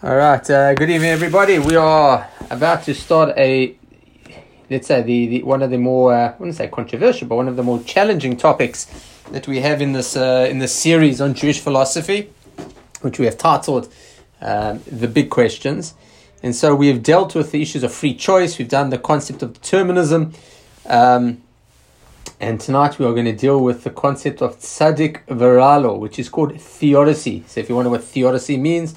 All right. Uh, good evening, everybody. We are about to start a, let's say, the, the one of the more uh, I wouldn't say controversial, but one of the more challenging topics that we have in this uh, in this series on Jewish philosophy, which we have titled um, "The Big Questions." And so we have dealt with the issues of free choice. We've done the concept of determinism. Um, and tonight we are going to deal with the concept of tzaddik v'ra lo, which is called theodicy. So if you wonder what theodicy means,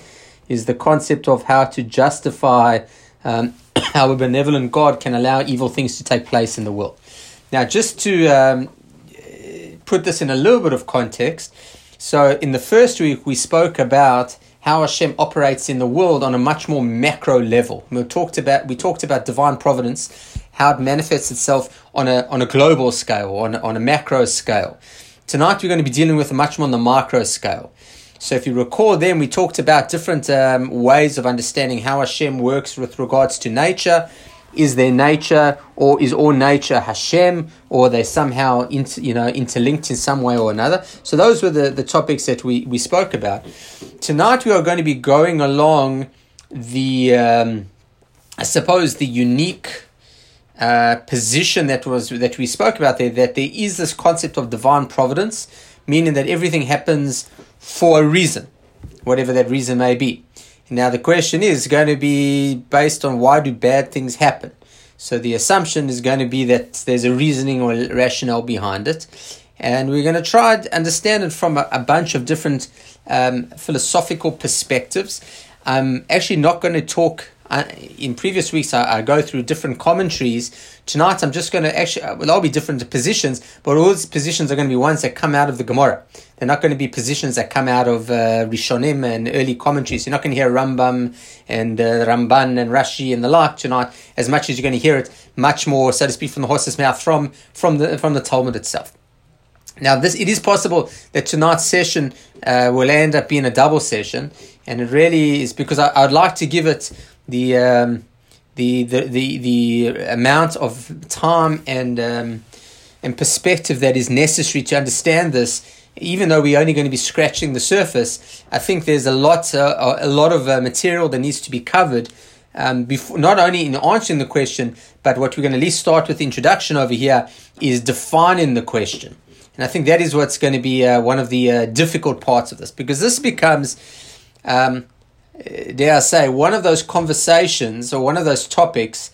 is the concept of how to justify um, how a benevolent God can allow evil things to take place in the world. Now, just to um, put this in a little bit of context, so in the first week we spoke about how Hashem operates in the world on a much more macro level. We talked about we talked about divine providence, how it manifests itself on a on a global scale, on on a macro scale. Tonight we're going to be dealing with much more on the micro scale. So if you recall, then we talked about different um, ways of understanding how Hashem works with regards to nature. Is there nature, or is all nature Hashem, or are they somehow inter, you know interlinked in some way or another? So those were the, the topics that we, we spoke about. Tonight we are going to be going along the um, I suppose the unique uh, position that was that we spoke about there that there is this concept of divine providence, meaning that everything happens for a reason, whatever that reason may be. Now the question is going to be based on why do bad things happen. So the assumption is going to be that there's a reasoning or rationale behind it, and we're going to try to understand it from a, a bunch of different um, philosophical perspectives. I'm actually not going to talk uh, in previous weeks, I, I, go through different commentaries. Tonight, I'm just going to actually, well, there'll be different positions, but all these positions are going to be ones that come out of the Gemara. They're not going to be positions that come out of uh, Rishonim and early commentaries. You're not going to hear Rambam and uh, Ramban and Rashi and the like tonight as much as you're going to hear it much more, so to speak, from the horse's mouth from, from, the, from the Talmud itself. Now, this it is possible that tonight's session uh, will end up being a double session, and it really is because I, I, would like to give it the um, the, the the the amount of time and um, and perspective that is necessary to understand this. Even though we're only going to be scratching the surface, I think there's a lot uh, a lot of uh, material that needs to be covered. Um, before, not only in answering the question, but what we're going to at least start with the introduction over here is defining the question. And I think that is what's going to be uh, one of the uh, difficult parts of this, because this becomes um, dare I say, one of those conversations or one of those topics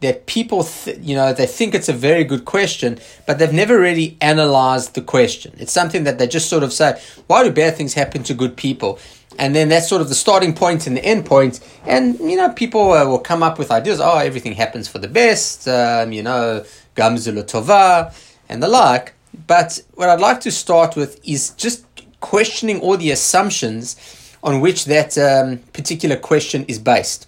that people, th- you know, they think it's a very good question, but they've never really analyzed the question. It's something that they just sort of say, why do bad things happen to good people? And then that's sort of the starting point and the end point. And, you know, people uh, will come up with ideas, oh, everything happens for the best, um, you know, gamzul tova, and the like. But what I'd like to start with is just questioning all the assumptions on which that um, particular question is based.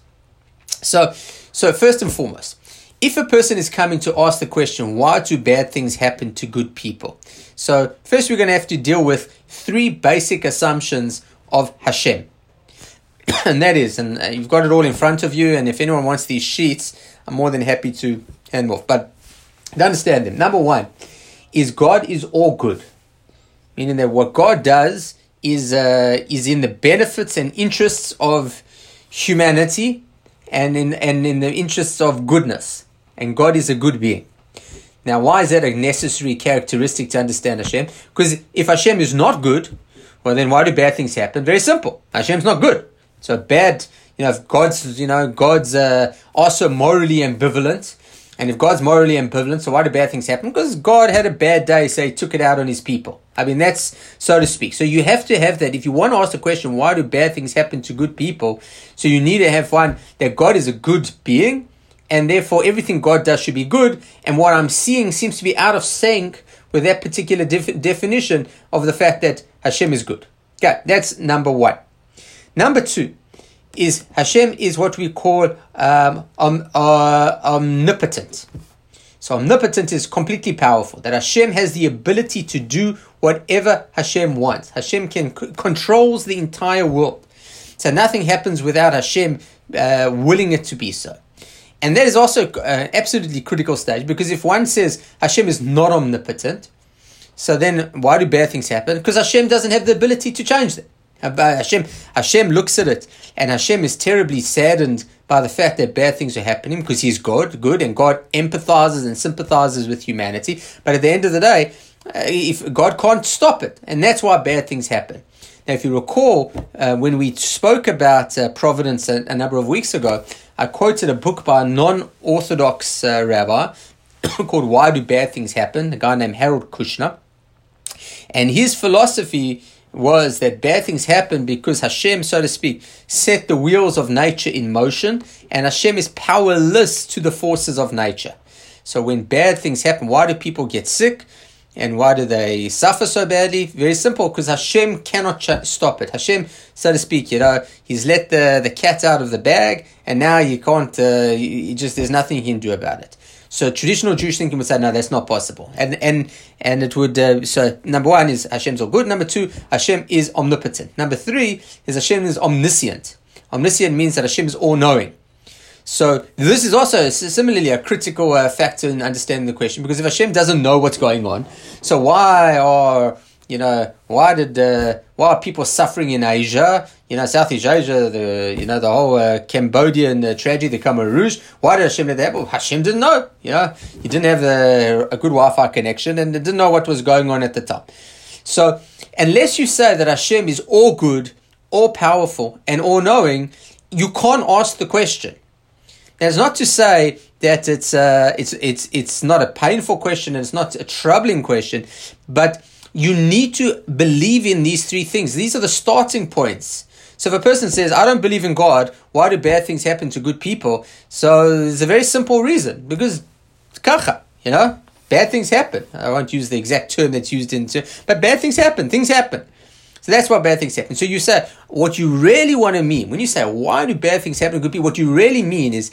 So, so first and foremost, if a person is coming to ask the question, why do bad things happen to good people? So, first we're going to have to deal with three basic assumptions of Hashem. and that is, and uh, you've got it all in front of you, and if anyone wants these sheets, I'm more than happy to hand them off. But to understand them, number one is God is all good, meaning that what God does is uh, is in the benefits and interests of humanity and in and in the interests of goodness. And God is a good being. Now, why is that a necessary characteristic to understand Hashem? Because if Hashem is not good, well, then why do bad things happen? Very simple. Hashem's not good. So bad, you know, if God's, you know, God's uh, also morally ambivalent, and if God's morally ambivalent, so why do bad things happen? Because God had a bad day, so he took it out on his people. I mean, that's so to speak. So you have to have that. If you want to ask the question, why do bad things happen to good people? So you need to have one that God is a good being, and therefore everything God does should be good. And what I'm seeing seems to be out of sync with that particular def- definition of the fact that Hashem is good. Okay, that's number one. Number two, is Hashem is what we call um, um, uh, omnipotent. So omnipotent is completely powerful. That Hashem has the ability to do whatever Hashem wants. Hashem can c- controls the entire world. So nothing happens without Hashem uh, willing it to be so. And that is also an uh, absolutely critical stage because if one says Hashem is not omnipotent, so then why do bad things happen? Because Hashem doesn't have the ability to change them. Hashem, Hashem looks at it, and Hashem is terribly saddened by the fact that bad things are happening because He's God, good, and God empathizes and sympathizes with humanity. But at the end of the day, uh, if God can't stop it, and that's why bad things happen. Now, if you recall, uh, when we spoke about uh, providence a, a, number of weeks ago, I quoted a book by a non-orthodox uh, rabbi called "Why Do Bad Things Happen?" A guy named Harold Kushner, and his philosophy was that bad things happen because Hashem, so to speak, set the wheels of nature in motion, and Hashem is powerless to the forces of nature. So when bad things happen, why do people get sick? And why do they suffer so badly? Very simple, because Hashem cannot ch- stop it. Hashem, so to speak, you know, He's let the, the cat out of the bag, and now you can't, uh, just, there's nothing you can do about it. So traditional Jewish thinking would say, no, that's not possible. And and and it would, uh, so number one is Hashem's all good. Number two, Hashem is omnipotent. Number three is Hashem is omniscient. Omniscient means that Hashem is all knowing. So this is also similarly a critical uh, factor in understanding the question because if Hashem doesn't know what's going on, so why are you know, why did uh, why are people suffering in Asia? You know, Southeast Asia, the you know the whole uh, Cambodian uh, tragedy, the Khmer Rouge. Why did Hashem do that Well, Hashem didn't know. You know, he didn't have a, a good Wi-Fi connection and didn't know what was going on at the time. So, unless you say that Hashem is all good, all powerful, and all knowing, you can't ask the question. That's not to say that it's uh, it's it's it's not a painful question and it's not a troubling question, but you need to believe in these three things. These are the starting points. So if a person says, I don't believe in God, why do bad things happen to good people? So there's a very simple reason. Because kacha, you know, bad things happen. I won't use the exact term that's used in, but bad things happen. Things happen. So that's why bad things happen. So you say, what you really want to mean, when you say, why do bad things happen to good people, what you really mean is,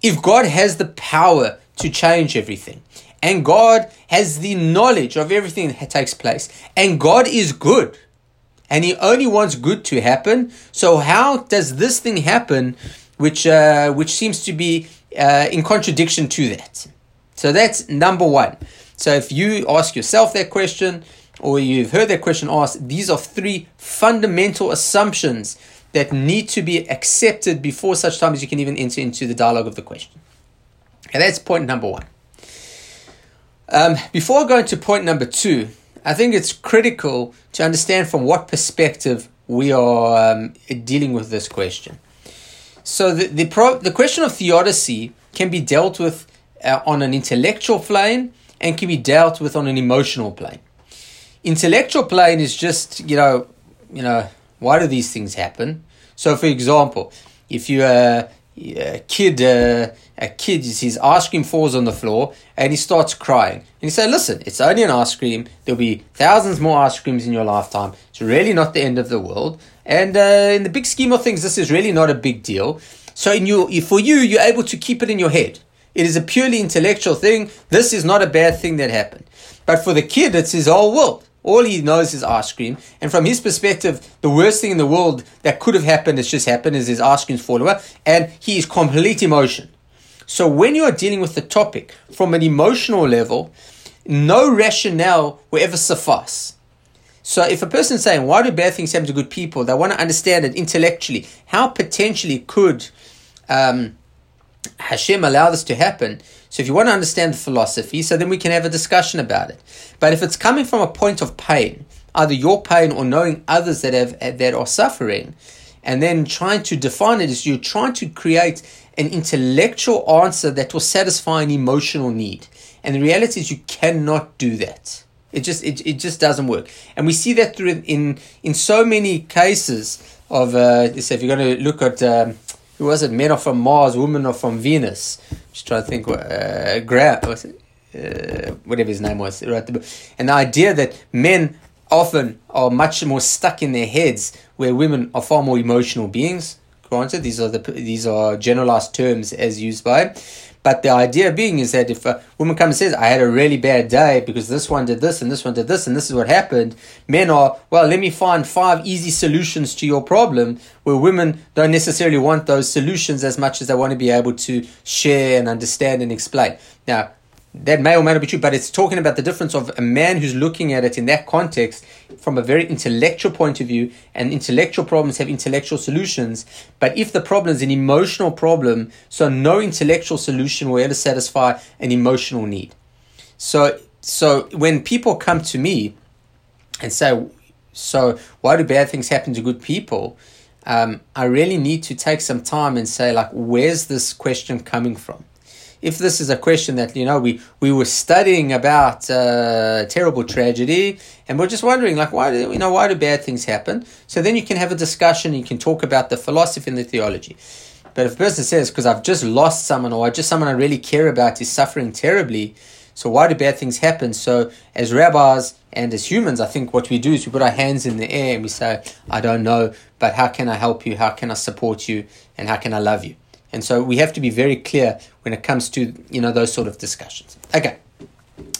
if God has the power to change everything, and God has the knowledge of everything that takes place. And God is good. And He only wants good to happen. So how does this thing happen, which uh, which seems to be uh, in contradiction to that? So that's number one. So if you ask yourself that question, or you've heard that question asked, these are three fundamental assumptions that need to be accepted before such time as you can even enter into the dialogue of the question. And that's point number one. Um, before going to point number two, I think it's critical to understand from what perspective we are um, dealing with this question. So the the, pro- the question of theodicy can be dealt with uh, on an intellectual plane and can be dealt with on an emotional plane. Intellectual plane is just you know you know why do these things happen? So for example, if you uh, a kid, uh, a kid, his ice cream falls on the floor and he starts crying. And he say, listen, it's only an ice cream. There'll be thousands more ice creams in your lifetime. It's really not the end of the world. And uh, in the big scheme of things, this is really not a big deal. So in you, for you, you're able to keep it in your head. It is a purely intellectual thing. This is not a bad thing that happened. But for the kid, it's his whole world. All he knows is ice cream. And from his perspective, the worst thing in the world that could have happened has just happened is his ice cream's fallen away. And he is complete emotion. So when you are dealing with the topic from an emotional level, no rationale will ever suffice. So if a person is saying, why do bad things happen to good people? They want to understand it intellectually. How potentially could um, Hashem allow this to happen? So if you want to understand the philosophy, so then we can have a discussion about it. But if it's coming from a point of pain, either your pain or knowing others that have that are suffering, and then trying to define it as you're trying to create an intellectual answer that will satisfy an emotional need. And the reality is you cannot do that. It just it, it just doesn't work. And we see that through in in so many cases of uh, so if you're going to look at um, who was it? Men are from Mars, women are from Venus. Just trying to think. Uh? Uh, whatever his name was, right? And the idea that men often are much more stuck in their heads, where women are far more emotional beings. Granted, these are the these are generalized terms as used by, but the idea being is that if a woman comes and says, I had a really bad day because this one did this and this one did this and this is what happened, men are, well, let me find five easy solutions to your problem, where women don't necessarily want those solutions as much as they want to be able to share and understand and explain. Now, that may or may not be true, but it's talking about the difference of a man who's looking at it in that context from a very intellectual point of view, and intellectual problems have intellectual solutions. But if the problem is an emotional problem, so no intellectual solution will ever satisfy an emotional need. So, so when people come to me and say, "So why do bad things happen to good people?" Um, I really need to take some time and say, like, where's this question coming from? If this is a question that you know we we were studying about uh, terrible tragedy and we're just wondering like why do you know why do bad things happen? So then you can have a discussion you can talk about the philosophy and the theology. But if a person says because i've just lost someone or just someone i really care about is suffering terribly so why do bad things happen? So as rabbis and as humans i think what we do is we put our hands in the air and we say i don't know but how can i help you? How can i support you? And how can i love you and so we have to be very clear when it comes to you know those sort of discussions. Okay,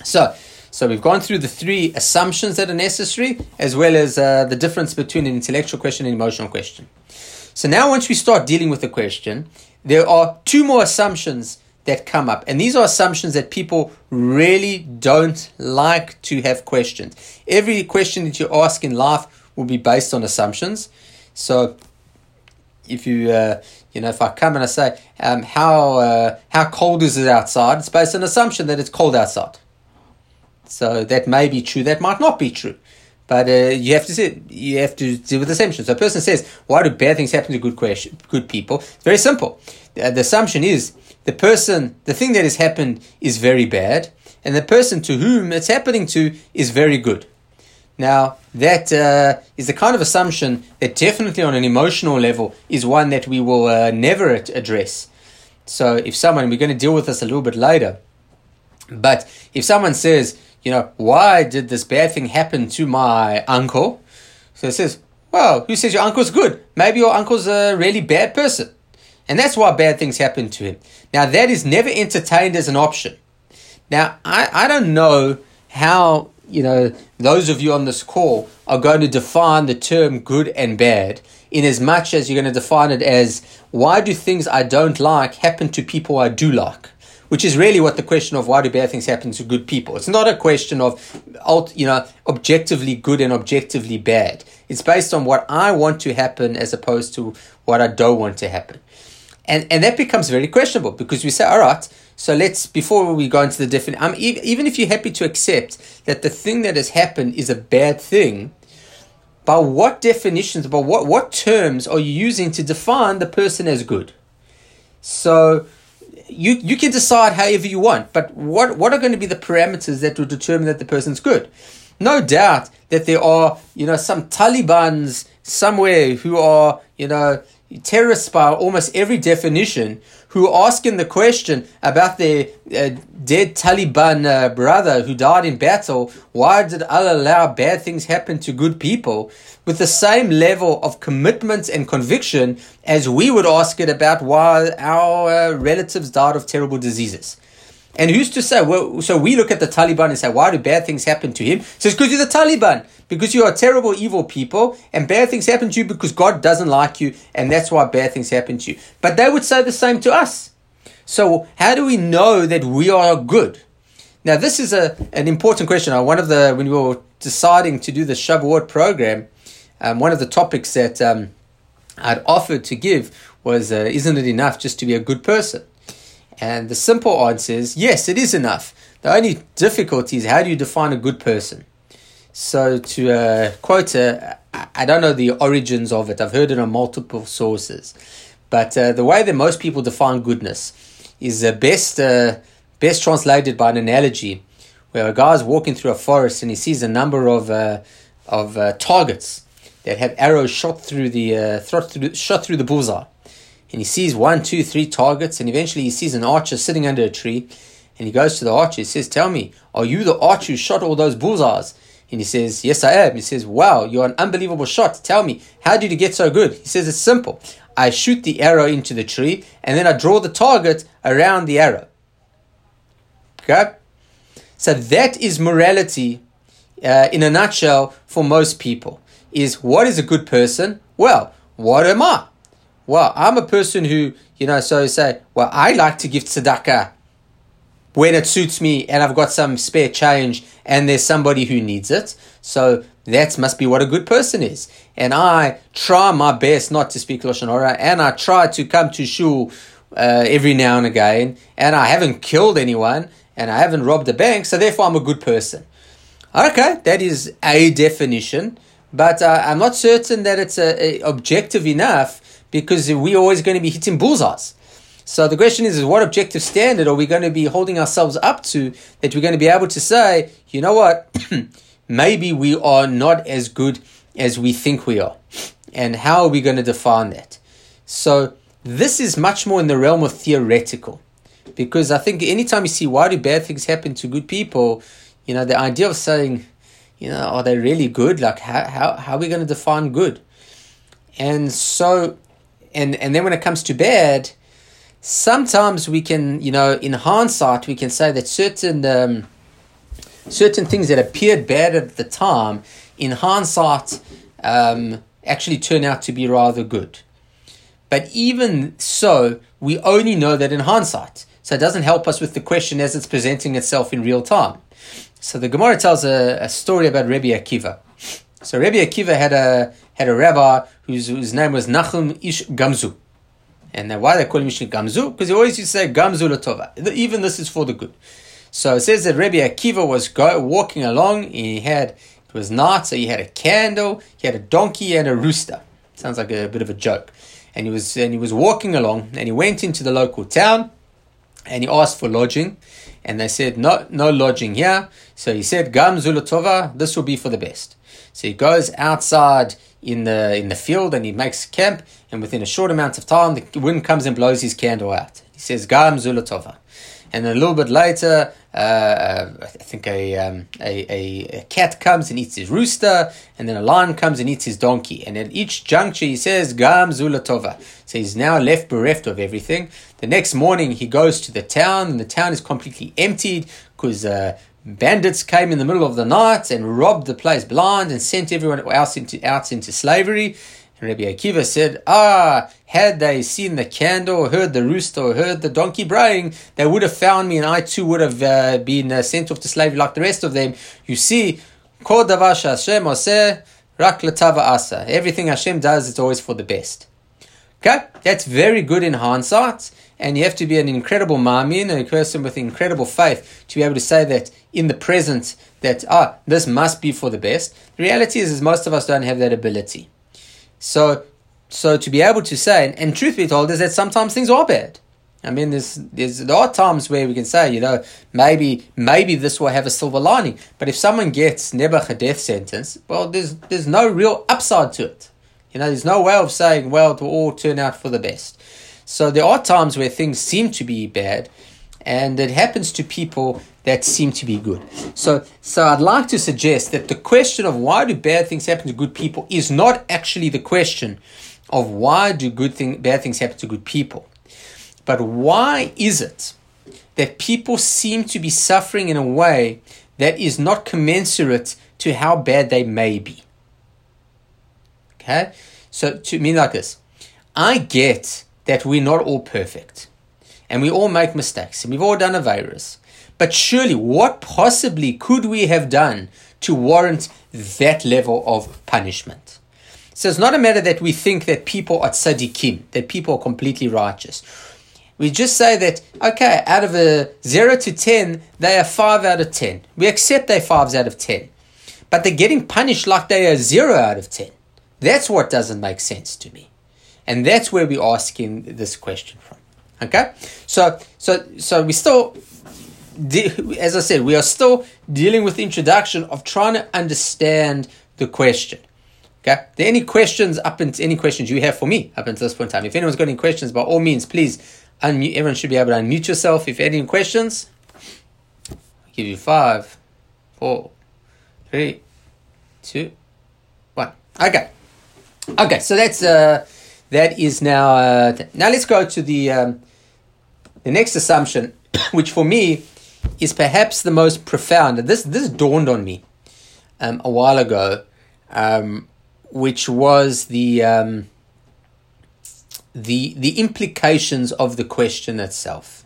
so so we've gone through the three assumptions that are necessary, as well as uh, the difference between an intellectual question and emotional question. So now, once we start dealing with the question, there are two more assumptions that come up, and these are assumptions that people really don't like to have questioned. Every question that you ask in life will be based on assumptions. So if you uh, you know if I come and I say um, how uh, how cold is it outside, it's based on assumption that it's cold outside. So that may be true, that might not be true. But uh, you have to see, you have to deal with assumptions. So a person says, "Why do bad things happen to good question, good people?" It's very simple. The, the assumption is the person, the thing that has happened is very bad, and the person to whom it's happening to is very good. Now, that uh, is the kind of assumption that definitely on an emotional level is one that we will uh, never address. So, if someone, we're going to deal with this a little bit later, but if someone says, you know, why did this bad thing happen to my uncle? So it says, well, who says your uncle's good? Maybe your uncle's a really bad person. And that's why bad things happen to him. Now, that is never entertained as an option. Now, I, I don't know how you know, those of you on this call are going to define the term good and bad in as much as you're going to define it as why do things I don't like happen to people I do like? Which is really what the question of why do bad things happen to good people. It's not a question of, you know, objectively good and objectively bad. It's based on what I want to happen as opposed to what I don't want to happen. And, and that becomes very questionable because we say, all right, so let's, before we go into the definition, um, even if you're happy to accept that the thing that has happened is a bad thing, by what definitions, by what, what terms are you using to define the person as good? So you, you can decide however you want, but what, what are going to be the parameters that will determine that the person's good? No doubt that there are, you know, some Talibans somewhere who are, you know, terrorists by almost every definition who asking the question about their uh, dead Taliban uh, brother who died in battle, why did Allah allow bad things happen to good people? With the same level of commitment and conviction as we would ask it about why our uh, relatives died of terrible diseases. And who's to say? Well, so we look at the Taliban and say, why do bad things happen to him? So it's because you're the Taliban, because you are terrible, evil people, and bad things happen to you because God doesn't like you, and that's why bad things happen to you. But they would say the same to us. So how do we know that we are good? Now, this is a an important question. Uh, one of the when we were deciding to do the Shavuot program, um, one of the topics that um, I'd offered to give was, uh, isn't it enough just to be a good person? And the simple answer is yes, it is enough. The only difficulty is how do you define a good person? So, to uh, quote, uh, I don't know the origins of it, I've heard it on multiple sources. But uh, the way that most people define goodness is uh, best, uh, best translated by an analogy where a guy is walking through a forest and he sees a number of, uh, of targets that have arrows shot through the, through, shot through the bullseye and he sees one, two, three targets, and eventually he sees an archer sitting under a tree, and he goes to the archer. He says, "Tell me, are you the archer who shot all those bullseyes?" And he says, "Yes, I am." He says, "Wow, you're an unbelievable shot. Tell me, how did you get so good?" He says, "It's simple. I shoot the arrow into the tree, and then I draw the target around the arrow." Okay, so that is morality uh, in a nutshell for most people. Is what is a good person? Well, what am I? Well, I'm a person who, you know, so say, well, I like to give tzedakah. when it suits me and I've got some spare change and there's somebody who needs it. So that must be what a good person is. And I try my best not to speak Lashon Hara and I try to come to shul uh, every now and again and I haven't killed anyone and I haven't robbed a bank, so therefore I'm a good person. Okay, that is a definition, but uh, I'm not certain that it's a objective enough because we're always going to be hitting bullseyes. So the question is, is what objective standard are we going to be holding ourselves up to that we're going to be able to say, you know what, maybe we are not as good as we think we are. And how are we going to define that? So this is much more in the realm of theoretical. Because I think anytime you see why do bad things happen to good people, you know, the idea of saying, you know, are they really good? Like how how, how are we going to define good? And so and and then when it comes to bad, sometimes we can, you know, in hindsight, we can say that certain um, certain things that appeared bad at the time, in hindsight, um, actually turn out to be rather good. But even so, we only know that in hindsight. So it doesn't help us with the question as it's presenting itself in real time. So the Gemara tells a, a story about Rabbi Akiva. So Rabbi Akiva had a had a rabbi whose, whose name was Nachum Ish Gamzu. And why they call him Ish Gamzu? Because he always used to say Gamzu Latova. Even this is for the good. So it says that Rabbi Akiva was go, walking along. He had it was night, so he had a candle, he had a donkey and a rooster. Sounds like a, a bit of a joke. And he was and he was walking along, and he went into the local town, and he asked for lodging, and they said no no lodging here. So he said Gam Zulatova, this will be for the best. So he goes outside in the in the field and he makes camp, and within a short amount of time, the wind comes and blows his candle out. He says Gam Zulatova, and a little bit later, uh, uh, I think a, um, a, a, a, cat comes and eats his rooster, and then a lion comes and eats his donkey. And at each juncture, he says Gam Zulatova. So he's now left bereft of everything. The next morning, he goes to the town, and the town is completely emptied because. Uh, bandits came in the middle of the night and robbed the place blind and sent everyone else into, out into slavery. And Rabbi Akiva said, Ah, had they seen the candle, or heard the rooster, or heard the donkey braying, they would have found me and I too would have uh, been uh, sent off to slavery like the rest of them. You see, Kol Hashem asa. Everything Hashem does, it's always for the best. Okay, that's very good in hindsight, and you have to be an incredible mamin, a person with incredible faith, to be able to say that in the present that ah, this must be for the best. The reality is, is most of us don't have that ability. So, so to be able to say, and, and truth be told, is that sometimes things are bad. I mean, there's, there's there are times where we can say, you know, maybe maybe this will have a silver lining. But if someone gets never a death sentence, well, there's there's no real upside to it. You know, there's no way of saying, well, it will all turn out for the best. So there are times where things seem to be bad, and it happens to people that seem to be good. So, so I'd like to suggest that the question of why do bad things happen to good people is not actually the question of why do good thing, bad things happen to good people, but why is it that people seem to be suffering in a way that is not commensurate to how bad they may be. Okay? So to me like this, I get that we're not all perfect. And we all make mistakes. And we've all done a virus. But surely, what possibly could we have done to warrant that level of punishment? So it's not a matter that we think that people are tzaddikim, that people are completely righteous. We just say that, okay, out of a 0 to 10, they are 5 out of 10. We accept they're 5s out of 10. But they're getting punished like they are 0 out of 10. That's what doesn't make sense to me. And that's where we're asking this question from. Okay? So, so, so we still, as I said, we are still dealing with the introduction of trying to understand the question. Okay? Are there any questions up into any questions you have for me up until this point in time? If anyone's got any questions, by all means, please unmute. Everyone should be able to unmute yourself. If any questions, I'll give you five, four, three, two, one. Okay. Okay, so that's uh, that is now. Uh, now let's go to the um, the next assumption, which for me is perhaps the most profound. This this dawned on me um, a while ago, um, which was the um, the the implications of the question itself.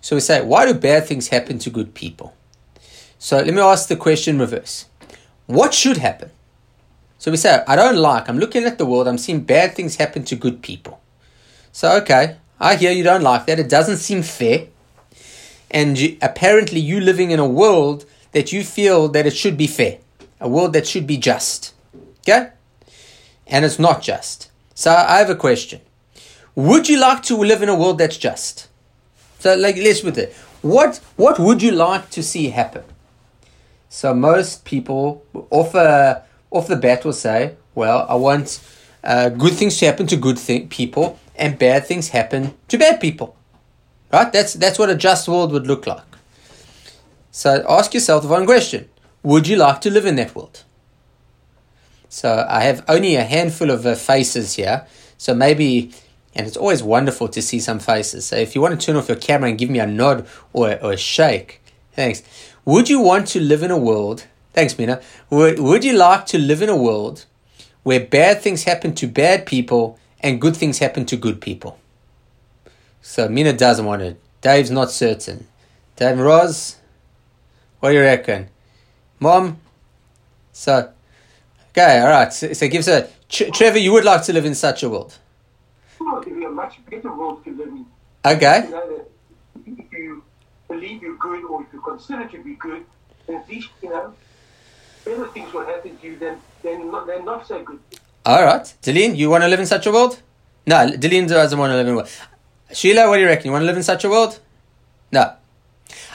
So we say, why do bad things happen to good people? So let me ask the question reverse. What should happen? So we say, I don't like, I'm looking at the world, I'm seeing bad things happen to good people. So, okay, I hear you don't like that. It doesn't seem fair. And you, apparently, you living in a world that you feel that it should be fair, a world that should be just. Okay? And it's not just. So, I have a question. Would you like to live in a world that's just? So, like, let's put it. What, what would you like to see happen? So, most people, off, uh, off the bat, will say, well, I want uh, good things to happen to good people and bad things happen to bad people. Right? That's that's what a just world would look like. So ask yourself the one question: Would you like to live in that world? So I have only a handful of uh, faces here. So maybe, and it's always wonderful to see some faces. So if you want to turn off your camera and give me a nod or, or a shake, thanks. Would you want to live in a world? Thanks, Mina. Would, would you like to live in a world where bad things happen to bad people and good things happen to good people. So Mina doesn't want it. Dave's not certain. Dave Roz, what do you reckon? Mom? So, okay, all right. So, so us a Trevor. You would like to live in such a world. Well, it would be a much better world to live in. Okay. You know if you believe you're good or if you consider to be good, at least you know better things will happen to you than than not, than not so good. All right. Deline, you want to live in such a world? No, Deline doesn't want to live in a world. Sheila, what do you reckon? You want to live in such a world? No.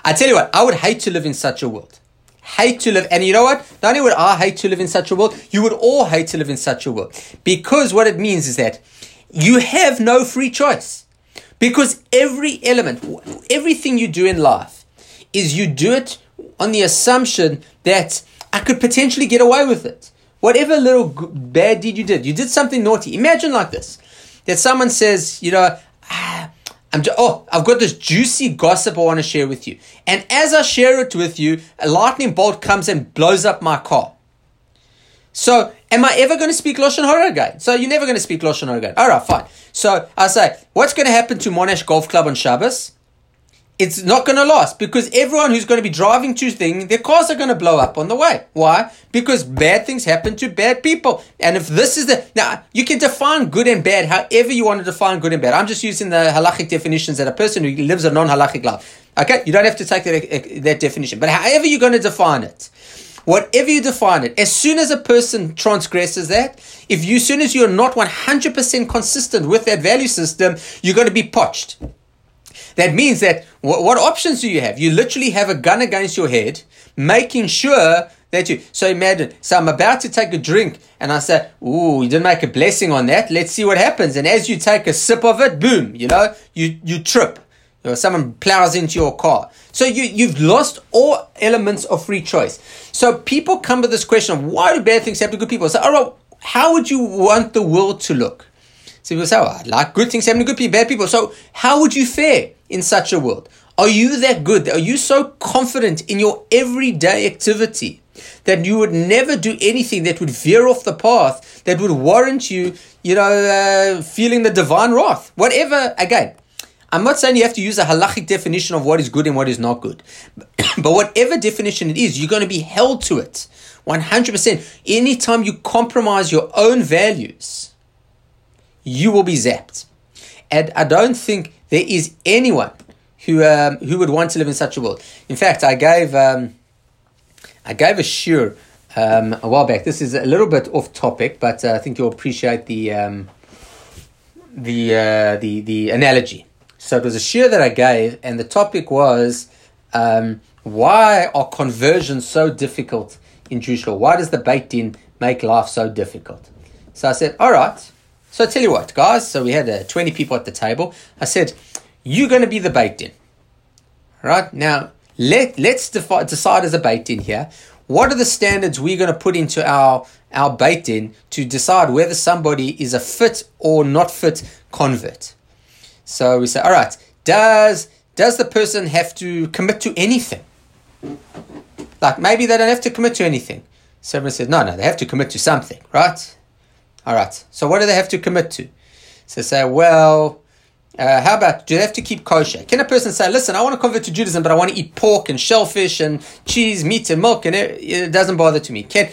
I tell you what, I would hate to live in such a world. Hate to live, and you know what? Not only would I hate to live in such a world, you would all hate to live in such a world. Because what it means is that you have no free choice. Because every element, everything you do in life, is you do it on the assumption that I could potentially get away with it. Whatever little bad deed you did, you did something naughty. Imagine like this that someone says, you know, ah, I'm just, oh, I've got this juicy gossip I want to share with you. And as I share it with you, a lightning bolt comes and blows up my car. So, am I ever going to speak Lashon Hara again? So, you're never going to speak Lashon Hara again. All right, fine. So, I say, what's going to happen to Monash Golf Club on Shabbos? It's not going to last because everyone who's going to be driving to thing, their cars are going to blow up on the way. Why? Because bad things happen to bad people. And if this is the now, you can define good and bad however you want to define good and bad. I'm just using the halachic definitions that a person who lives a non-halachic life. Okay, you don't have to take that that definition, but however you're going to define it. Whatever you define it, as soon as a person transgresses that, if you, as soon as you're not 100% consistent with that value system, you're going to be potched. That means that what, what options do you have? You literally have a gun against your head, making sure that you. So imagine, so I'm about to take a drink, and I say, "Ooh, you didn't make a blessing on that. Let's see what happens." And as you take a sip of it, boom, you know, you you trip. Know, someone plows into your car. So you, you've lost all elements of free choice. So people come to this question of why do bad things happen to good people? So, all right, how would you want the world to look? So people say, oh, I like good things happening to good people, bad people. So how would you fare in such a world? Are you that good? Are you so confident in your everyday activity that you would never do anything that would veer off the path that would warrant you, you know, uh, feeling the divine wrath? Whatever, again, I'm not saying you have to use a halachic definition of what is good and what is not good. but whatever definition it is, you're going to be held to it 100%. Anytime you compromise your own values, you will be zapped. And I don't think there is anyone who um, who would want to live in such a world. In fact, I gave um, I gave a shiur um, a while back. This is a little bit off topic, but uh, I think you'll appreciate the um, the uh, the the analogy. So it was a shiur that I gave, and the topic was um, why are conversions so difficult in Jewish law? Why does the Beit Din make life so difficult? So I said, all right. So I tell you what, guys. So we had uh, 20 people at the table. I said, you're going to be the Beit Din. Right? Now, let, let's defi- decide as a Beit Din here. What are the standards we're going to put into our, our Beit Din to decide whether somebody is a fit or not fit convert? So we say, all right, does, does the person have to commit to anything? Like maybe they don't have to commit to anything. Someone says, no, no, they have to commit to something, right? All right. So what do they have to commit to? So say, well, Uh, how about do they have to keep kosher? Can a person say, "Listen, I want to convert to Judaism, but I want to eat pork and shellfish and cheese, meat and milk, and it, it doesn't bother to me"? Can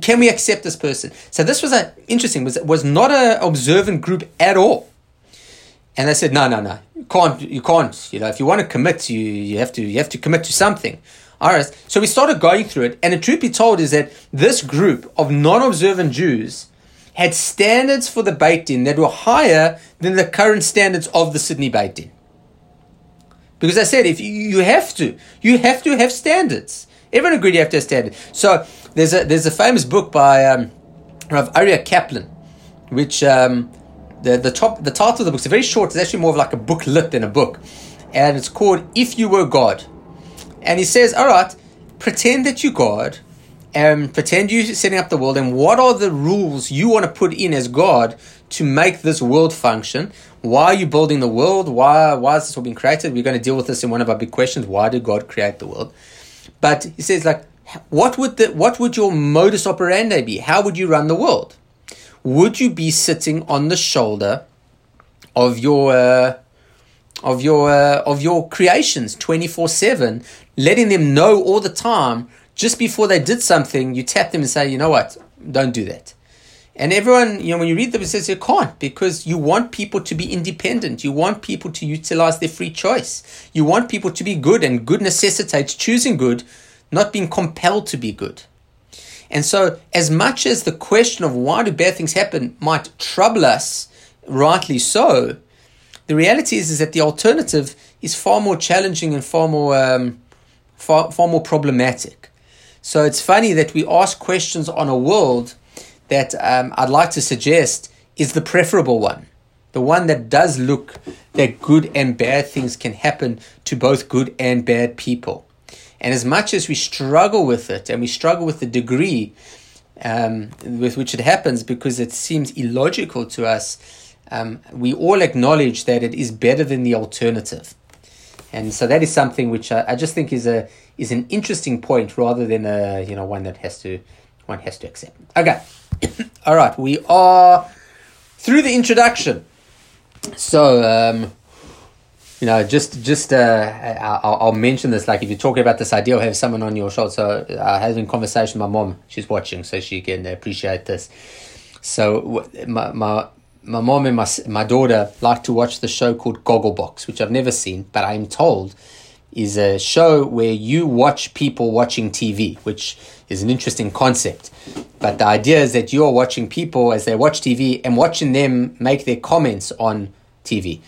can we accept this person? So this was a, interesting. Was was not an observant group at all, and they said, "No, no, no, you can't. You can't. You know, if you want to commit, you you have to you have to commit to something." All right. So we started going through it, and the truth be told is that this group of non-observant Jews had standards for the Beit Din that were higher than the current standards of the Sydney Beit Din. Because I said, if you, you have to, you have to have standards. Everyone agreed you have to have standards. So there's a there's a famous book by um, Rav Aryeh Kaplan, which um, the the top the title of the book is very short. It's actually more of like a booklet than a book, and it's called "If You Were God." And he says, all right, pretend that you're God and pretend you're setting up the world and what are the rules you want to put in as God to make this world function? Why are you building the world? Why, why is this all being created? We're going to deal with this in one of our big questions. Why did God create the world? But he says, like, what would the what would your modus operandi be? How would you run the world? Would you be sitting on the shoulder of your uh, of your uh, of your creations 24/7 letting them know all the time just before they did something you tap them and say you know what? Don't do that. And everyone you know when you read them it says you can't because you want people to be independent. You want people to utilize their free choice. You want people to be good and good necessitates choosing good not being compelled to be good. And so as much as the question of why do bad things happen might trouble us rightly so the reality is, is that the alternative is far more challenging and far more, um, far, far more problematic. So it's funny that we ask questions on a world that um, I'd like to suggest is the preferable one. The one that does look that good and bad things can happen to both good and bad people. And as much as we struggle with it and we struggle with the degree um, with which it happens because it seems illogical to us, um, we all acknowledge that it is better than the alternative. And so that is something which I, I, just think is a is an interesting point rather than a you know one that has to one has to accept. Okay, all right, we are through the introduction. So um, you know, just just uh, I'll, I'll, mention this. Like if you're talking about this idea having someone on your shoulder, so I had a conversation with my mom. She's watching, so she can appreciate this. So my my my mom and my, my daughter like to watch the show called Gogglebox, which I've never seen, but I'm told is a show where you watch people watching TV, which is an interesting concept. But the idea is that you're watching people as they watch TV and watching them make their comments on TV.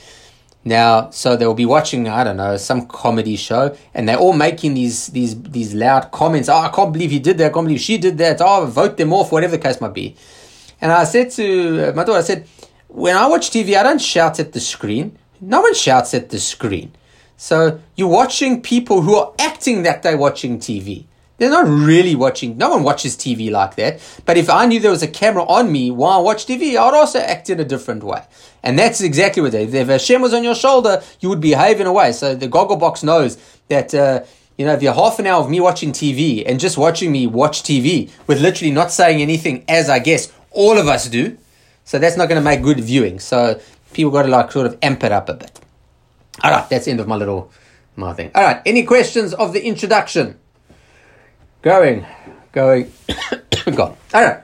Now, so they'll be watching, I don't know, some comedy show, and they're all making these these these loud comments. Oh, I can't believe he did that. I can't believe she did that. Oh, vote them off, whatever the case might be. And I said to uh, my daughter, I said, when I watch TV, I don't shout at the screen. No one shouts at the screen. So you're watching people who are acting that they're watching TV. They're not really watching. No one watches TV like that. But if I knew there was a camera on me while I watch TV, I would also act in a different way. And that's exactly what is. If Hashem was on your shoulder, you would behave in a way. So the goggle box knows that, uh, you know, if you're half an hour of me watching TV and just watching me watch TV with literally not saying anything, as I guess all of us do, so that's not going to make good viewing. So people got to like sort of amp it up a bit. All right, that's the end of my little my thing. All right, any questions of the introduction? Going, going, gone. All right.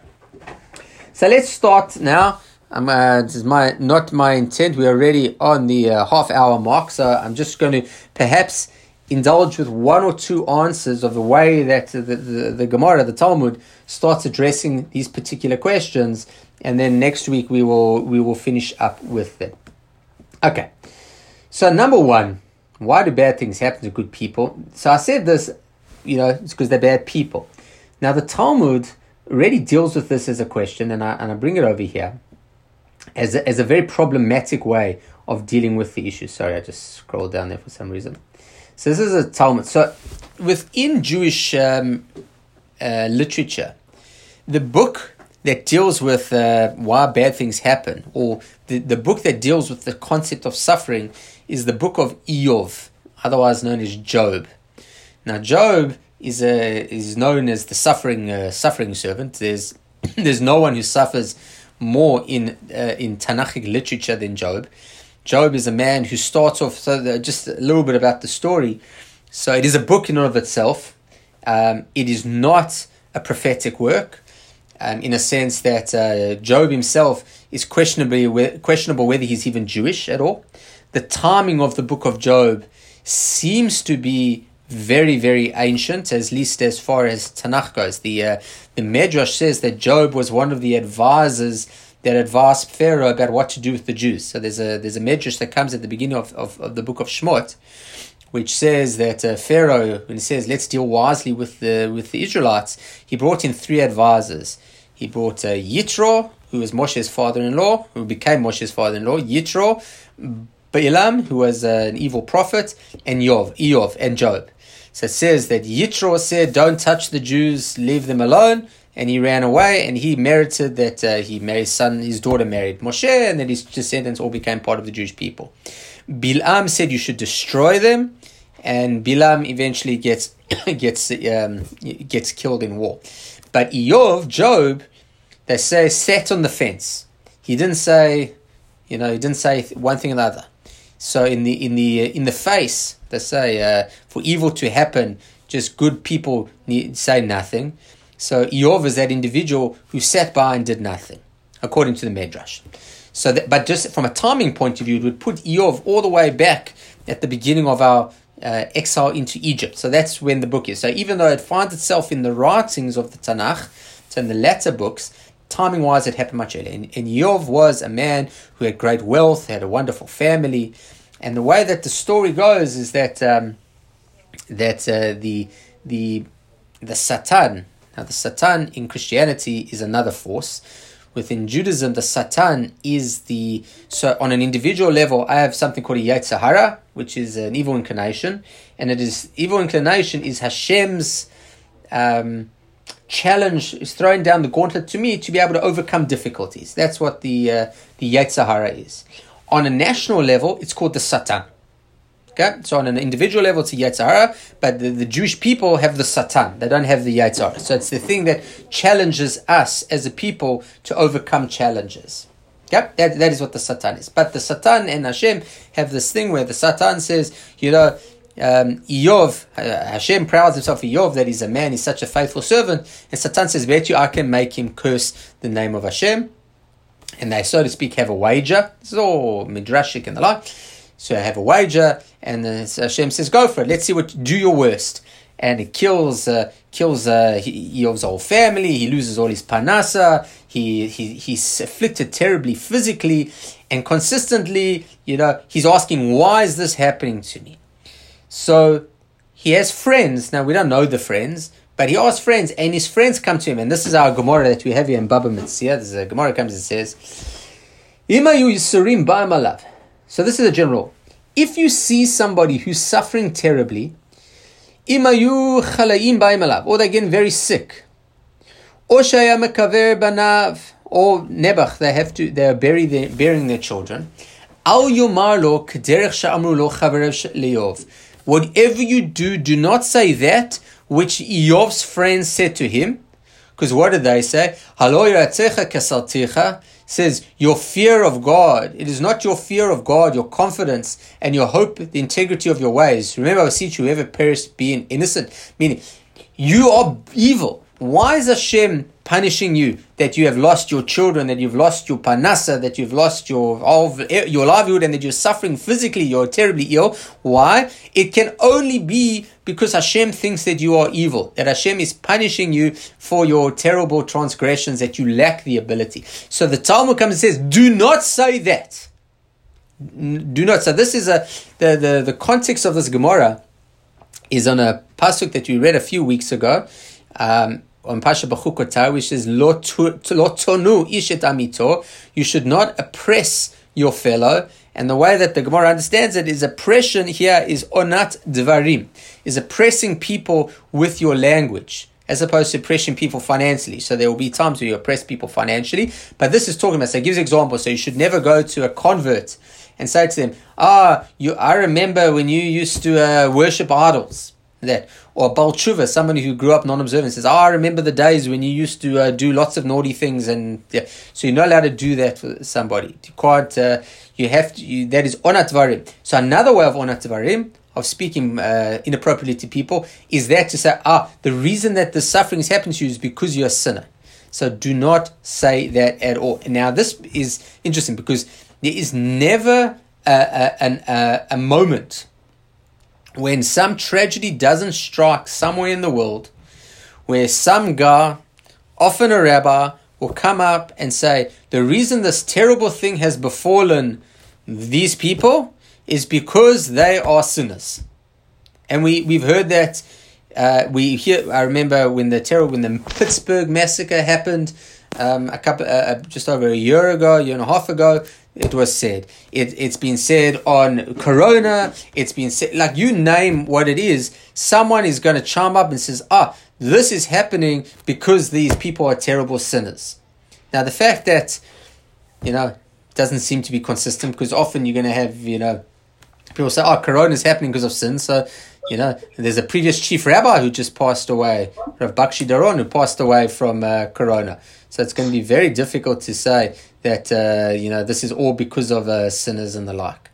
So let's start now. Um, uh, this is my not my intent. We're already on the uh, half hour mark, so I'm just going to perhaps indulge with one or two answers of the way that the, the, the Gemara, the Talmud, starts addressing these particular questions and then next week we will we will finish up with them. Okay. So number one, why do bad things happen to good people? So I said this, you know, it's because they're bad people. Now the Talmud really deals with this as a question, and I and I bring it over here as a, as a very problematic way of dealing with the issue. Sorry, I just scrolled down there for some reason. So this is a Talmud. So within Jewish um, uh, literature, the book that deals with uh, why bad things happen, or the, the book that deals with the concept of suffering, is the book of Iyov, otherwise known as Job. Now, Job is a, is known as the suffering uh, suffering servant. There's there's no one who suffers more in uh, in Tanakhic literature than Job, Job is a man who starts off. So just a little bit about the story. So it is a book in and of itself. Um, it is not a prophetic work, um, in a sense that uh, Job himself is questionably questionable whether he's even Jewish at all. The timing of the book of Job seems to be very, very ancient, at least as far as Tanakh goes. The uh, the Medrash says that Job was one of the advisors that advised Pharaoh about what to do with the Jews. So there's a there's a Medrash that comes at the beginning of, of, of the book of Shemot, which says that uh, Pharaoh, when he says let's deal wisely with the with the Israelites, he brought in three advisors. He brought uh, Yitro, who was Moshe's father-in-law, who became Moshe's father-in-law. Yitro, Balaam, who was an evil prophet, and Yov, Eov, and Job. So it says that Yitro said, Don't touch the Jews, leave them alone. And he ran away and he merited that uh, he married his son, his daughter married Moshe, and then his descendants all became part of the Jewish people. Bilam said you should destroy them, and Bilam eventually gets gets um, gets killed in war. But Eov, Job, they say sat on the fence. He didn't say, you know, he didn't say one thing or the other. So in the in the uh, in the face, they say uh, for evil to happen, just good people need, say nothing. So Eov is that individual who sat by and did nothing, according to the Medrash. So, that, but just from a timing point of view, it would put Eov all the way back at the beginning of our uh, exile into Egypt. So that's when the book is. So even though it finds itself in the writings of the Tanakh, so in the latter books, timing wise, it happened much earlier. And, and Yov was a man who had great wealth, had a wonderful family, and the way that the story goes is that um, that uh, the the the Satan. Now, the Satan in Christianity is another force. Within Judaism, the Satan is the so on an individual level. I have something called a Yetzer Hara, which is an evil inclination, and it is evil inclination is Hashem's um, challenge, is throwing down the gauntlet to me to be able to overcome difficulties. That's what the uh, the Yetzer Hara is. On a national level, it's called the Satan. Okay, so on an individual level, it's a but the, the Jewish people have the Satan. They don't have the Yetzer So it's the thing that challenges us as a people to overcome challenges. Okay, that, that is what the Satan is. But the Satan and Hashem have this thing where the Satan says, you know, um, Eov, uh, Hashem prouds himself Eov that he's a man, he's such a faithful servant, and Satan says, Bet you I can make him curse the name of Hashem and they, so to speak, have a wager. This is all midrashic and the like. So I have a wager, and Hashem says, "Go for it. Let's see what do your worst." And it kills uh, kills uh, Eov's whole family. He loses all his parnasa. He, he he's afflicted terribly physically, and consistently, you know, he's asking, "Why is this happening to me?" So he has friends. Now we don't know the friends, but he asked friends, and his friends come to him, and this is our Gemara that we have here in Baba Metzia. This is a Gemara comes and says, Imayu Yisurim Ba'amalav. So this is a general. If you see somebody who's suffering terribly, Imayu Chalayim Ba'amalav, or they're getting very sick, or Shaya Banav, or Nebach, they have to, they're bury their, burying their children. Al Yomar Lo Kederech Sha'amru Lo Chaverev. Whatever you do, do not say that which Yov's friends said to him. Because what did they say? says your fear of God. It is not your fear of God, your confidence and your hope, the integrity of your ways. Remember, I see you ever perish being innocent, meaning you are evil. Why is Hashem punishing you that you have lost your children, that you've lost your parnasa, that you've lost your your livelihood, and that you're suffering physically, you're terribly ill. Why? It can only be because Hashem thinks that you are evil, that Hashem is punishing you for your terrible transgressions, that you lack the ability. So the Talmud comes and says, "Do not say that." Do not. So this is a the the, the context of this Gemara is on a pasuk that we read a few weeks ago. Um, on Parsha Bechukotai, which says, Lo tonu ishet amito, you should not oppress your fellow. And the way that the Gemara understands it is oppression here is onat dvarim, is oppressing people with your language, as opposed to oppressing people financially. So there will be times where you oppress people financially, but this is talking about, so it gives examples. So you should never go to a convert and say to them, Ah, you, I remember when you used to uh, worship idols. That. Or Baal Tshuva, somebody who grew up non-observant, says, "Oh, I remember the days when you used to uh, do lots of naughty things," and yeah. so you're not allowed to do that for somebody. You can't. Uh, you have to. You, that is onat varim. So another way of onat varim of speaking uh, inappropriately to people is that to say, ah, the reason that the suffering is happening to you is because you're a sinner. So do not say that at all. Now this is interesting because there is never a, a, a, a moment when some tragedy doesn't strike somewhere in the world where some guy, often a rabbi, will come up and say, The reason this terrible thing has befallen these people is because they are sinners. And we, we've heard that. Uh, we hear. I remember when the terror, when the Pittsburgh massacre happened, um, a couple, uh, uh just over a year ago, year and a half ago it was said. It, it's been said on Corona. It's been said, like you name what it is, someone is going to chime up and says, ah, this is happening because these people are terrible sinners. Now, the fact that, you know, doesn't seem to be consistent because often you're going to have, you know, people say, oh, Corona is happening because of sin. So, you know, there's a previous chief rabbi who just passed away, Rav Bakshi Doron, who passed away from uh, Corona. So it's going to be very difficult to say that uh, you know this is all because of uh, sinners and the like.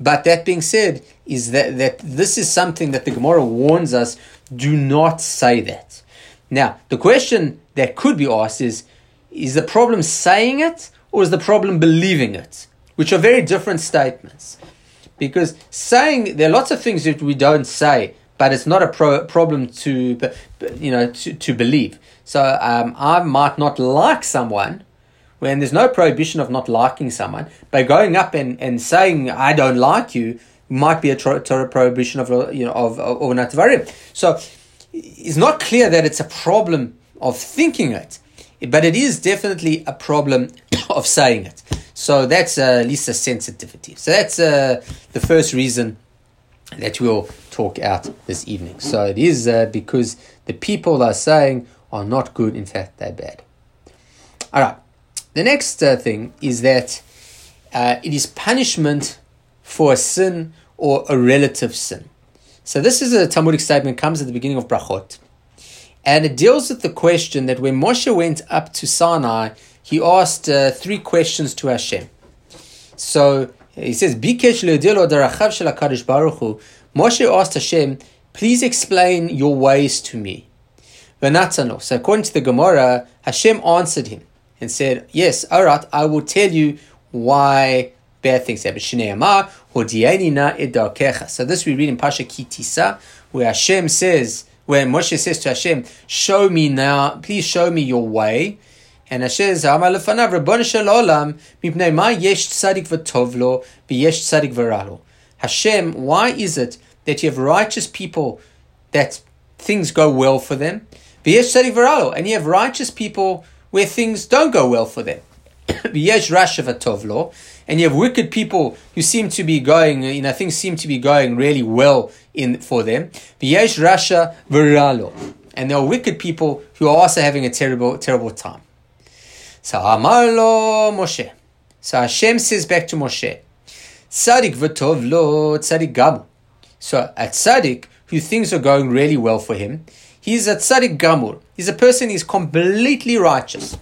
But that being said, is that that this is something that the Gemara warns us: do not say that. Now, the question that could be asked is: is the problem saying it, or is the problem believing it? Which are very different statements. Because saying there are lots of things that we don't say, but it's not a pro- problem to you know to, to believe. So um, I might not like someone, when there's no prohibition of not liking someone, but going up and, and saying, I don't like you, might be a Torah prohibition of, you know, of, of, of So it's not clear that it's a problem of thinking it, but it is definitely a problem of saying it. So that's uh, at least a sensitivity. So that's uh, the first reason that we'll talk out this evening. So it is uh, because the people are saying are not good, in fact, they're bad. All right. The next uh, thing is that uh, it is punishment for a sin or a relative sin. So this is a Talmudic statement, comes at the beginning of Brachot. And it deals with the question that when Moshe went up to Sinai, he asked uh, three questions to Hashem. So he says, Bikesh darachav Baruch Moshe asked Hashem, please explain your ways to me. So according to the Gemara, Hashem answered him and said, Yes, right, I will tell you why bad things happen. So this we read in Parsha Ki Tisa, where Hashem says, where Moshe says to Hashem, Show me now, please show me your way. And Hashem says, Amar lefanav, Rabbon shel olam, mipnei ma yesh tzadik v'tovlo, v'yesh tzadik v'ralo. Hashem, why is it that you have righteous people that things go well for them? V'yesh tzadik v'ralo. And you have righteous people where things don't go well for them. Yesh Rashav and you have wicked people who seem to be going, you know, things seem to be going really well in for them. Yesh Rasha Viralo, and there are wicked people who are also having a terrible, terrible time. So Amarlo Moshe. So Hashem says back to Moshe, Tzadik v'tovlo tzadik gamur. So a tzadik who things are going really well for him, He's a tzaddik gamur. He's a person who's completely righteous.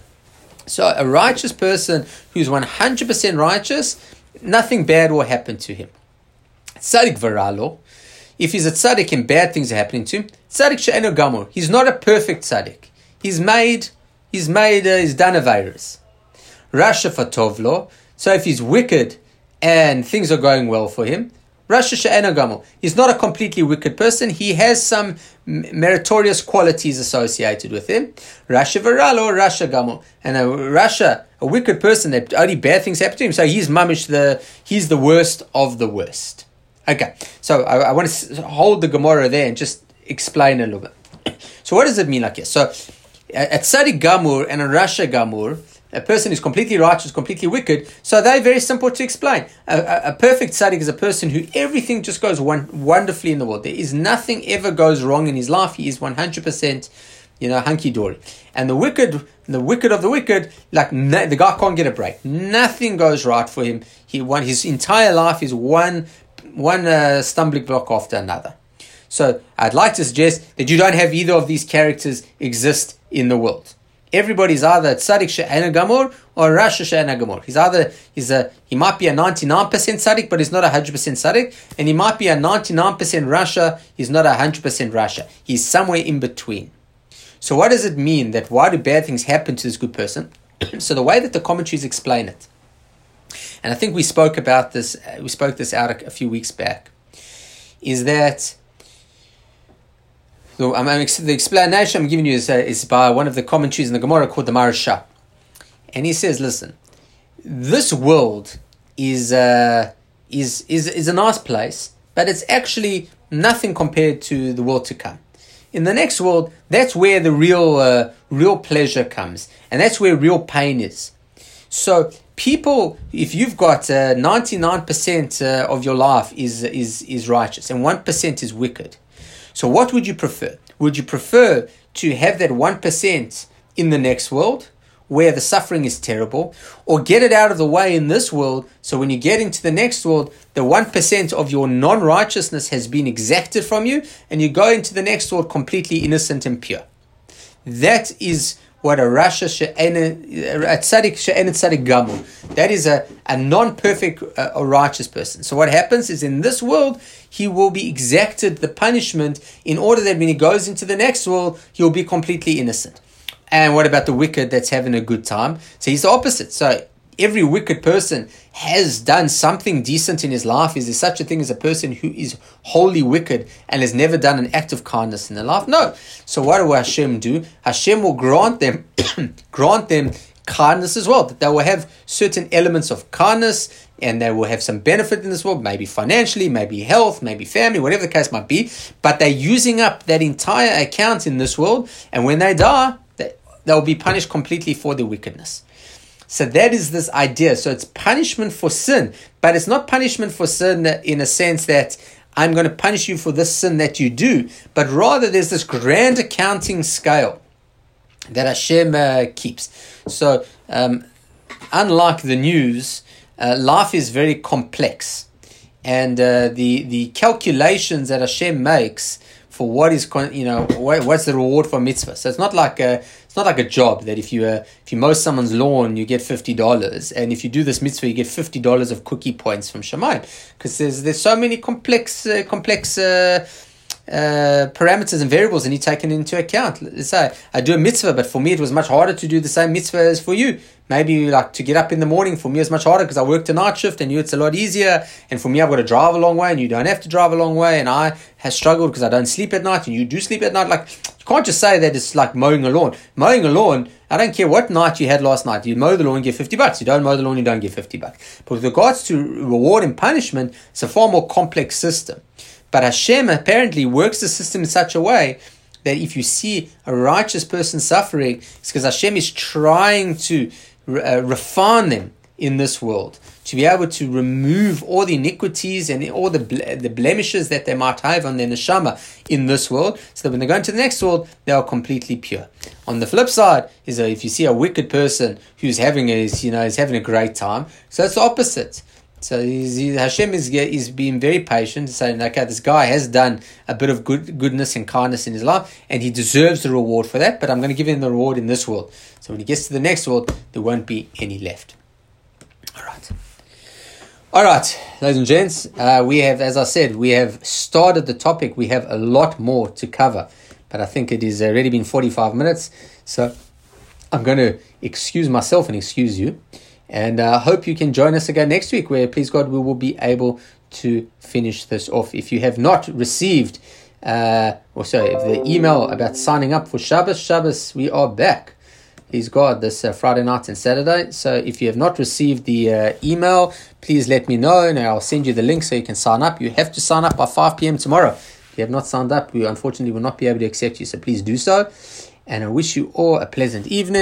So a righteous person who's 100% righteous, nothing bad will happen to him. Tzaddik varalo, if he's a tzaddik and bad things are happening to him, tzaddik she'enu gamur. He's not a perfect tzaddik. He's made, he's made, uh, he's done a virus. Rasha fatovlo, so if he's wicked and things are going well for him, Rasha She'ena He's not a completely wicked person. He has some meritorious qualities associated with him. Rasha Varalo, Rasha Gamur. And a Rasha, a wicked person that only bad things happen to him. So he's mamish the, he's the worst of the worst. Okay, so I, I want to hold the Gemara there and just explain a little bit. So what does it mean like this? So at Sadi Gamur and a Rasha Gamur, a person who's completely righteous, completely wicked. So they're very simple to explain. A, a, a perfect tzaddik is a person who everything just goes one, wonderfully in the world. There is nothing ever goes wrong in his life. He is 100%, you know, hunky-dory. And the wicked, the wicked of the wicked, like the guy can't get a break. Nothing goes right for him. He one his entire life is one one uh, stumbling block after another. So I'd like to suggest that you don't have either of these characters exist in the world. Everybody's either tzaddik she'ena gamor or rasha she'ena. He's either he's a he might be a ninety nine percent tzaddik, but he's not a hundred percent tzaddik, and he might be a ninety nine percent rasha. He's not a hundred percent rasha. He's somewhere in between. So what does it mean that why do bad things happen to this good person? so the way that the commentaries explain it, and I think we spoke about this, uh, we spoke this out a, a few weeks back, is that so the explanation I'm giving you is, uh, is by one of the commentaries in the Gemara called the Maharsha. And he says, listen, this world is, uh, is, is, is a nice place, but it's actually nothing compared to the world to come. In the next world, that's where the real, uh, real pleasure comes, and that's where real pain is. So people, if you've got uh, 99% uh, of your life is, is, is righteous and 1% is wicked, so, what would you prefer? Would you prefer to have that 1% in the next world where the suffering is terrible, or get it out of the way in this world so when you get into the next world, the 1% of your non righteousness has been exacted from you and you go into the next world completely innocent and pure? That is what a Rasha a tzaddik she'enet tzaddik gamur. That is a, a non-perfect, uh, a righteous person. So what happens is in this world, he will be exacted the punishment in order that when he goes into the next world, he'll be completely innocent. And what about the wicked that's having a good time? So he's the opposite. So every wicked person has done something decent in his life. Is there such a thing as a person who is wholly wicked and has never done an act of kindness in their life? No. So what will Hashem do? Hashem will grant them, grant them kindness as well. That they will have certain elements of kindness and they will have some benefit in this world, maybe financially, maybe health, maybe family, whatever the case might be. But they're using up that entire account in this world, and when they die, they'll be punished completely for their wickedness. So that is this idea. So it's punishment for sin, but it's not punishment for sin in a sense that I'm going to punish you for this sin that you do, but rather there's this grand accounting scale that Hashem uh, keeps. So, um, unlike the news, uh, life is very complex, and uh, the the calculations that Hashem makes for what is you know what, what's the reward for mitzvah. So it's not like a, it's not like a job that if you uh, if you mow someone's lawn you get fifty dollars, and if you do this mitzvah you get fifty dollars of cookie points from Shemaim because there's there's so many complex uh, complex. Uh, uh, parameters and variables and you taken into account. Let's say I do a mitzvah, but for me it was much harder to do the same mitzvah as for you. Maybe like to get up in the morning for me is much harder because I work a night shift and you it's a lot easier. And for me I've got to drive a long way and you don't have to drive a long way. And I have struggled because I don't sleep at night and you do sleep at night. Like you can't just say that it's like mowing a lawn. Mowing a lawn, I don't care what night you had last night. You mow the lawn, you get 50 bucks. You don't mow the lawn, you don't get 50 bucks. But with regards to reward and punishment, it's a far more complex system. But Hashem apparently works the system in such a way that if you see a righteous person suffering, it's because Hashem is trying to uh, refine them in this world, to be able to remove all the iniquities and all the ble- the blemishes that they might have on their neshama in this world, so that when they go into the next world, they are completely pure. On the flip side is that if you see a wicked person who's having a you know is having a great time, so it's the opposite. So he, Hashem is is being very patient, saying, "Okay, this guy has done a bit of good goodness and kindness in his life, and he deserves the reward for that. But I'm going to give him the reward in this world. So when he gets to the next world, there won't be any left." All right, all right, ladies and gents, uh, we have, as I said, we have started the topic. We have a lot more to cover, but I think it has already been 45 minutes. So I'm going to excuse myself and excuse you. And I uh, hope you can join us again next week, where, please God, we will be able to finish this off. If you have not received, uh, or sorry, the email about signing up for Shabbos, Shabbos, we are back. Please God, this uh, Friday night and Saturday. So if you have not received the uh, email, please let me know, and I'll send you the link so you can sign up. You have to sign up by 5 p.m. tomorrow. If you have not signed up, we unfortunately will not be able to accept you. So please do so. And I wish you all a pleasant evening.